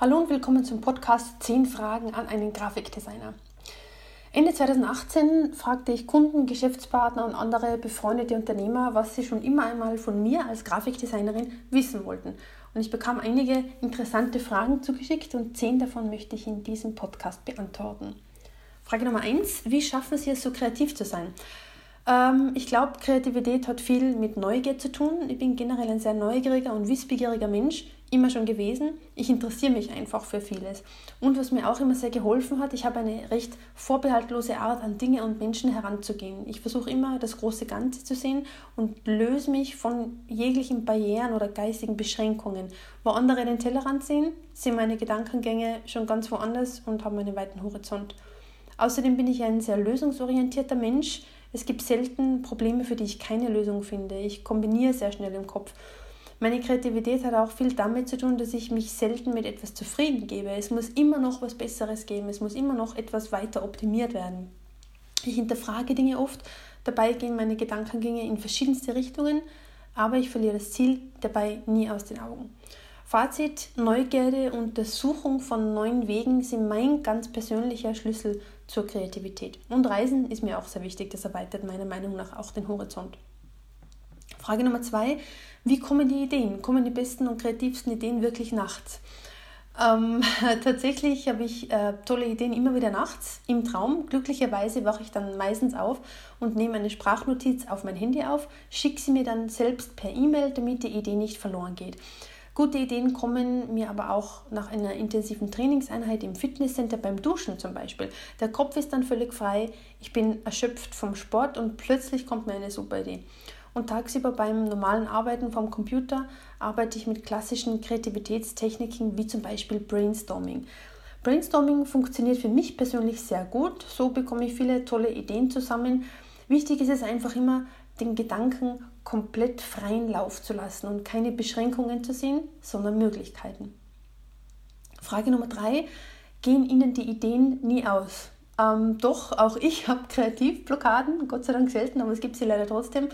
Hallo und willkommen zum Podcast 10 Fragen an einen Grafikdesigner. Ende 2018 fragte ich Kunden, Geschäftspartner und andere befreundete Unternehmer, was sie schon immer einmal von mir als Grafikdesignerin wissen wollten. Und ich bekam einige interessante Fragen zugeschickt und zehn davon möchte ich in diesem Podcast beantworten. Frage Nummer 1. Wie schaffen Sie es, so kreativ zu sein? Ähm, ich glaube, Kreativität hat viel mit Neugier zu tun. Ich bin generell ein sehr neugieriger und wissbegieriger Mensch, immer schon gewesen. Ich interessiere mich einfach für vieles. Und was mir auch immer sehr geholfen hat, ich habe eine recht vorbehaltlose Art, an Dinge und Menschen heranzugehen. Ich versuche immer, das große Ganze zu sehen und löse mich von jeglichen Barrieren oder geistigen Beschränkungen. Wo andere den Tellerrand sehen, sind meine Gedankengänge schon ganz woanders und haben einen weiten Horizont. Außerdem bin ich ein sehr lösungsorientierter Mensch. Es gibt selten Probleme, für die ich keine Lösung finde. Ich kombiniere sehr schnell im Kopf. Meine Kreativität hat auch viel damit zu tun, dass ich mich selten mit etwas zufrieden gebe. Es muss immer noch was Besseres geben, es muss immer noch etwas weiter optimiert werden. Ich hinterfrage Dinge oft, dabei gehen meine Gedankengänge in verschiedenste Richtungen, aber ich verliere das Ziel dabei nie aus den Augen. Fazit, Neugierde und der Suchung von neuen Wegen sind mein ganz persönlicher Schlüssel zur Kreativität. Und Reisen ist mir auch sehr wichtig, das erweitert meiner Meinung nach auch den Horizont. Frage Nummer zwei, wie kommen die Ideen? Kommen die besten und kreativsten Ideen wirklich nachts? Ähm, tatsächlich habe ich äh, tolle Ideen immer wieder nachts im Traum. Glücklicherweise wache ich dann meistens auf und nehme eine Sprachnotiz auf mein Handy auf, schicke sie mir dann selbst per E-Mail, damit die Idee nicht verloren geht. Gute Ideen kommen mir aber auch nach einer intensiven Trainingseinheit im Fitnesscenter beim Duschen zum Beispiel. Der Kopf ist dann völlig frei, ich bin erschöpft vom Sport und plötzlich kommt mir eine super Idee. Und tagsüber beim normalen Arbeiten vom Computer arbeite ich mit klassischen Kreativitätstechniken wie zum Beispiel Brainstorming. Brainstorming funktioniert für mich persönlich sehr gut. So bekomme ich viele tolle Ideen zusammen. Wichtig ist es einfach immer, den Gedanken komplett freien Lauf zu lassen und keine Beschränkungen zu sehen, sondern Möglichkeiten. Frage Nummer drei, gehen Ihnen die Ideen nie aus? Ähm, doch, auch ich habe Kreativblockaden, Gott sei Dank selten, aber es gibt sie leider trotzdem.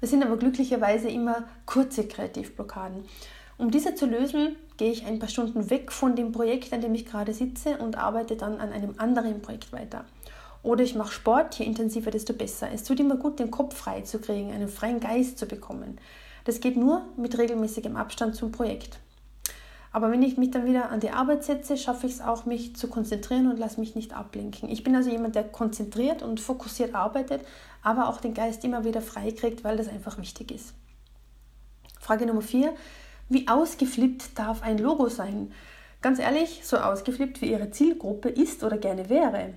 Das sind aber glücklicherweise immer kurze Kreativblockaden. Um diese zu lösen, gehe ich ein paar Stunden weg von dem Projekt, an dem ich gerade sitze und arbeite dann an einem anderen Projekt weiter. Oder ich mache Sport, je intensiver, desto besser. Es tut immer gut, den Kopf frei zu kriegen, einen freien Geist zu bekommen. Das geht nur mit regelmäßigem Abstand zum Projekt. Aber wenn ich mich dann wieder an die Arbeit setze, schaffe ich es auch, mich zu konzentrieren und lasse mich nicht ablenken. Ich bin also jemand, der konzentriert und fokussiert arbeitet, aber auch den Geist immer wieder frei kriegt, weil das einfach wichtig ist. Frage Nummer vier: Wie ausgeflippt darf ein Logo sein? Ganz ehrlich, so ausgeflippt wie Ihre Zielgruppe ist oder gerne wäre.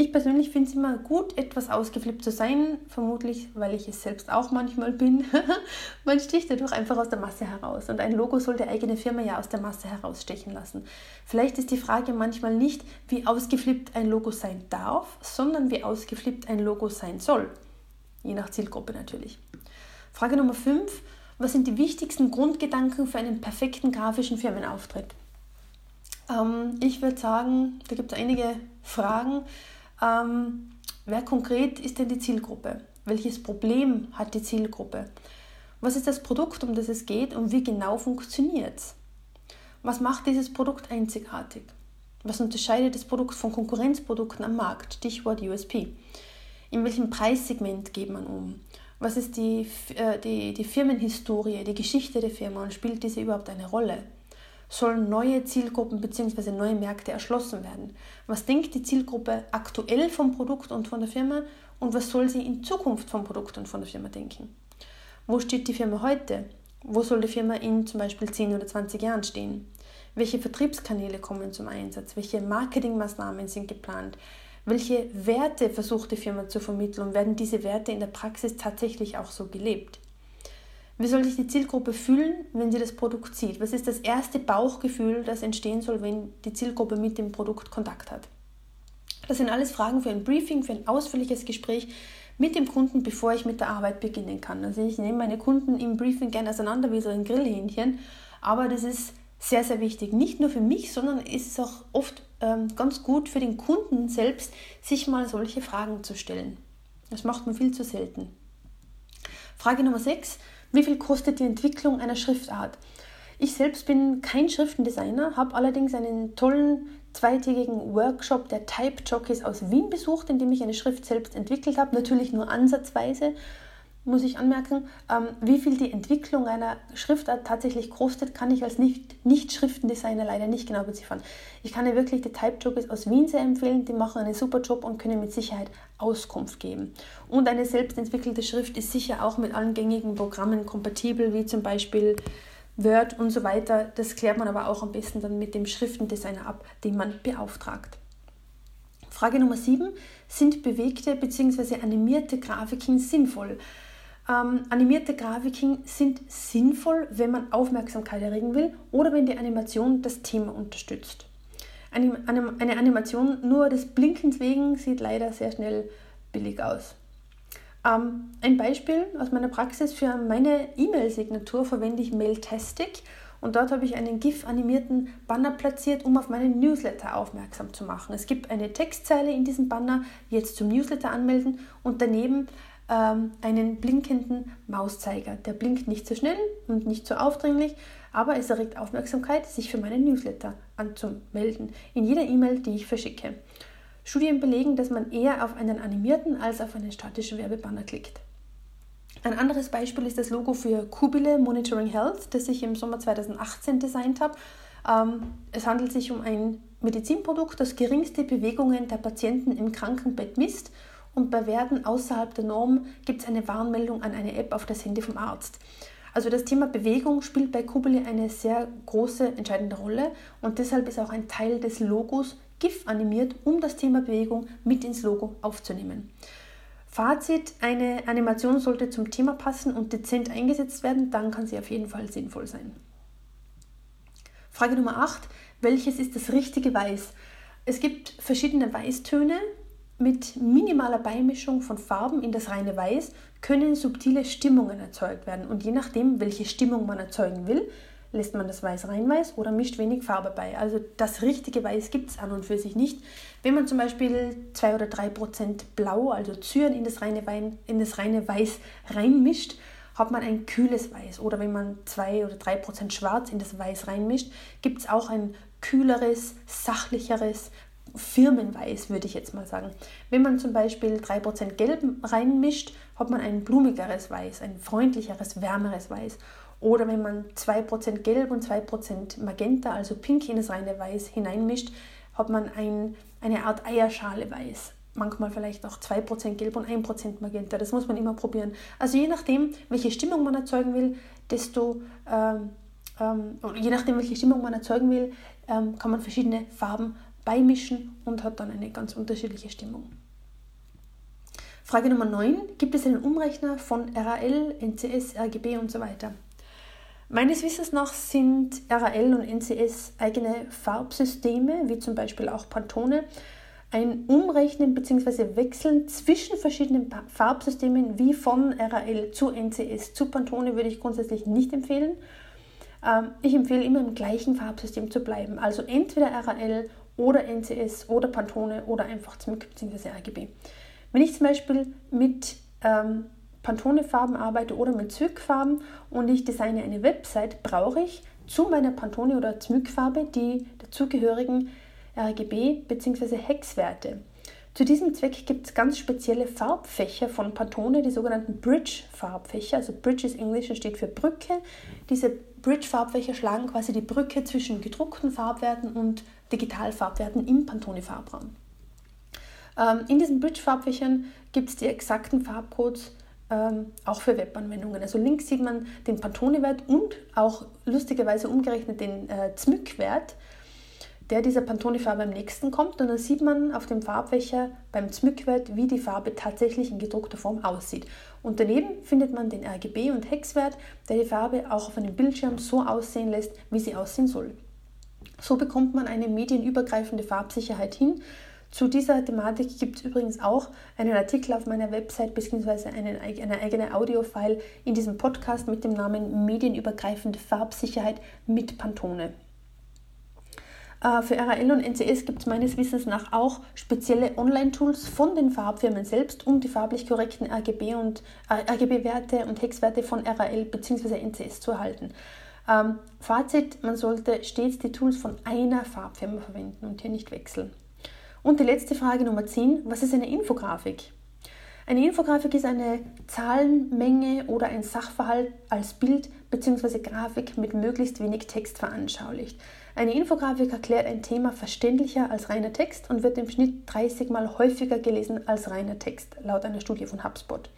Ich persönlich finde es immer gut, etwas ausgeflippt zu sein, vermutlich, weil ich es selbst auch manchmal bin. Man sticht dadurch einfach aus der Masse heraus und ein Logo soll die eigene Firma ja aus der Masse herausstechen lassen. Vielleicht ist die Frage manchmal nicht, wie ausgeflippt ein Logo sein darf, sondern wie ausgeflippt ein Logo sein soll. Je nach Zielgruppe natürlich. Frage Nummer 5. Was sind die wichtigsten Grundgedanken für einen perfekten grafischen Firmenauftritt? Ähm, ich würde sagen, da gibt es einige Fragen. Ähm, wer konkret ist denn die Zielgruppe? Welches Problem hat die Zielgruppe? Was ist das Produkt, um das es geht und wie genau funktioniert es? Was macht dieses Produkt einzigartig? Was unterscheidet das Produkt von Konkurrenzprodukten am Markt? Stichwort USP. In welchem Preissegment geht man um? Was ist die, äh, die, die Firmenhistorie, die Geschichte der Firma und spielt diese überhaupt eine Rolle? Sollen neue Zielgruppen bzw. neue Märkte erschlossen werden. Was denkt die Zielgruppe aktuell vom Produkt und von der Firma und was soll sie in Zukunft vom Produkt und von der Firma denken? Wo steht die Firma heute? Wo soll die Firma in zum Beispiel 10 oder 20 Jahren stehen? Welche Vertriebskanäle kommen zum Einsatz? Welche Marketingmaßnahmen sind geplant? Welche Werte versucht die Firma zu vermitteln und werden diese Werte in der Praxis tatsächlich auch so gelebt? Wie soll sich die Zielgruppe fühlen, wenn sie das Produkt sieht? Was ist das erste Bauchgefühl, das entstehen soll, wenn die Zielgruppe mit dem Produkt Kontakt hat? Das sind alles Fragen für ein Briefing, für ein ausführliches Gespräch mit dem Kunden, bevor ich mit der Arbeit beginnen kann. Also ich nehme meine Kunden im Briefing gerne auseinander wie so ein Grillhähnchen, aber das ist sehr, sehr wichtig. Nicht nur für mich, sondern ist es auch oft ähm, ganz gut für den Kunden selbst, sich mal solche Fragen zu stellen. Das macht man viel zu selten. Frage Nummer 6. Wie viel kostet die Entwicklung einer Schriftart? Ich selbst bin kein Schriftendesigner, habe allerdings einen tollen zweitägigen Workshop der Type Jockeys aus Wien besucht, in dem ich eine Schrift selbst entwickelt habe, natürlich nur ansatzweise muss ich anmerken, ähm, wie viel die Entwicklung einer Schriftart tatsächlich kostet, kann ich als Nicht-Schriftendesigner leider nicht genau beziffern. Ich kann dir wirklich die Type Jokers aus Wien sehr empfehlen, die machen einen super Job und können mit Sicherheit Auskunft geben. Und eine selbst entwickelte Schrift ist sicher auch mit allen gängigen Programmen kompatibel, wie zum Beispiel Word und so weiter. Das klärt man aber auch am besten dann mit dem Schriftendesigner ab, den man beauftragt. Frage Nummer 7. Sind bewegte bzw. animierte Grafiken sinnvoll? Ähm, animierte Grafiken sind sinnvoll, wenn man Aufmerksamkeit erregen will oder wenn die Animation das Thema unterstützt. Eine, eine Animation nur des Blinkens wegen sieht leider sehr schnell billig aus. Ähm, ein Beispiel aus meiner Praxis für meine E-Mail-Signatur verwende ich Mailtastic und dort habe ich einen GIF-animierten Banner platziert, um auf meinen Newsletter aufmerksam zu machen. Es gibt eine Textzeile in diesem Banner, jetzt zum Newsletter anmelden und daneben ähm, einen blinkenden Mauszeiger. Der blinkt nicht so schnell und nicht so aufdringlich, aber es erregt Aufmerksamkeit, sich für meinen Newsletter anzumelden, in jeder E-Mail, die ich verschicke. Studien belegen, dass man eher auf einen animierten als auf einen statischen Werbebanner klickt. Ein anderes Beispiel ist das Logo für Kubile Monitoring Health, das ich im Sommer 2018 designt habe. Ähm, es handelt sich um ein Medizinprodukt, das geringste Bewegungen der Patienten im Krankenbett misst und bei Werten außerhalb der Norm gibt es eine Warnmeldung an eine App auf das Handy vom Arzt. Also das Thema Bewegung spielt bei Kubeli eine sehr große, entscheidende Rolle und deshalb ist auch ein Teil des Logos GIF animiert, um das Thema Bewegung mit ins Logo aufzunehmen. Fazit, eine Animation sollte zum Thema passen und dezent eingesetzt werden, dann kann sie auf jeden Fall sinnvoll sein. Frage Nummer 8, welches ist das richtige Weiß? Es gibt verschiedene Weißtöne, mit minimaler Beimischung von Farben in das reine Weiß können subtile Stimmungen erzeugt werden und je nachdem, welche Stimmung man erzeugen will, lässt man das Weiß rein weiß oder mischt wenig Farbe bei. Also das richtige Weiß gibt es an und für sich nicht. Wenn man zum Beispiel 2 oder 3 Prozent Blau, also Zyren, in das, reine Wein, in das reine Weiß reinmischt, hat man ein kühles Weiß. Oder wenn man 2 oder 3 Prozent Schwarz in das Weiß reinmischt, gibt es auch ein kühleres, sachlicheres, Firmenweiß, würde ich jetzt mal sagen. Wenn man zum Beispiel 3% Gelb reinmischt, hat man ein blumigeres Weiß, ein freundlicheres, wärmeres Weiß. Oder wenn man 2% Gelb und 2% Magenta, also Pink in das reine Weiß hineinmischt, hat man ein, eine Art Eierschale Weiß. Manchmal vielleicht auch 2% Gelb und 1% Magenta. Das muss man immer probieren. Also je nachdem, welche Stimmung man erzeugen will, desto ähm, ähm, je nachdem, welche Stimmung man erzeugen will, ähm, kann man verschiedene Farben beimischen und hat dann eine ganz unterschiedliche Stimmung. Frage Nummer 9. Gibt es einen Umrechner von RAL, NCS, RGB und so weiter? Meines Wissens nach sind RAL und NCS eigene Farbsysteme, wie zum Beispiel auch Pantone. Ein Umrechnen bzw. Wechseln zwischen verschiedenen Farbsystemen wie von RAL zu NCS zu Pantone würde ich grundsätzlich nicht empfehlen. Ähm, ich empfehle immer im gleichen Farbsystem zu bleiben, also entweder RAL oder NCS oder Pantone oder einfach ZMYK bzw. RGB. Wenn ich zum Beispiel mit ähm, Pantone-Farben arbeite oder mit ZMYK-Farben und ich designe eine Website, brauche ich zu meiner Pantone- oder ZMYK-Farbe die dazugehörigen RGB bzw. Hexwerte. Zu diesem Zweck gibt es ganz spezielle Farbfächer von Pantone, die sogenannten Bridge-Farbfächer. Also Bridge ist Englisch und steht für Brücke. Diese Bridge-Farbfächer schlagen quasi die Brücke zwischen gedruckten Farbwerten und Digitalfarbwerten im Pantone-Farbraum. Ähm, in diesen Bridge-Farbfächern gibt es die exakten Farbcodes ähm, auch für Webanwendungen. Also links sieht man den Pantone-Wert und auch lustigerweise umgerechnet den äh, ZMYK-Wert, der dieser Pantone-Farbe am nächsten kommt. Und dann sieht man auf dem Farbfächer beim ZMYK-Wert, wie die Farbe tatsächlich in gedruckter Form aussieht. Und daneben findet man den RGB- und Hexwert, der die Farbe auch auf einem Bildschirm so aussehen lässt, wie sie aussehen soll. So bekommt man eine medienübergreifende Farbsicherheit hin. Zu dieser Thematik gibt es übrigens auch einen Artikel auf meiner Website bzw. eine eigene Audiofile in diesem Podcast mit dem Namen Medienübergreifende Farbsicherheit mit Pantone. Äh, für RAL und NCS gibt es meines Wissens nach auch spezielle Online-Tools von den Farbfirmen selbst, um die farblich korrekten RGB- und äh, RGB-Werte und Hexwerte von RAL bzw. NCS zu erhalten. Ähm, Fazit, man sollte stets die Tools von einer Farbfirma verwenden und hier nicht wechseln. Und die letzte Frage Nummer 10, was ist eine Infografik? Eine Infografik ist eine Zahlenmenge oder ein Sachverhalt als Bild bzw. Grafik mit möglichst wenig Text veranschaulicht. Eine Infografik erklärt ein Thema verständlicher als reiner Text und wird im Schnitt 30 Mal häufiger gelesen als reiner Text, laut einer Studie von HubSpot.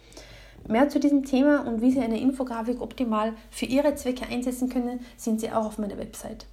Mehr zu diesem Thema und wie Sie eine Infografik optimal für Ihre Zwecke einsetzen können, sehen Sie auch auf meiner Website.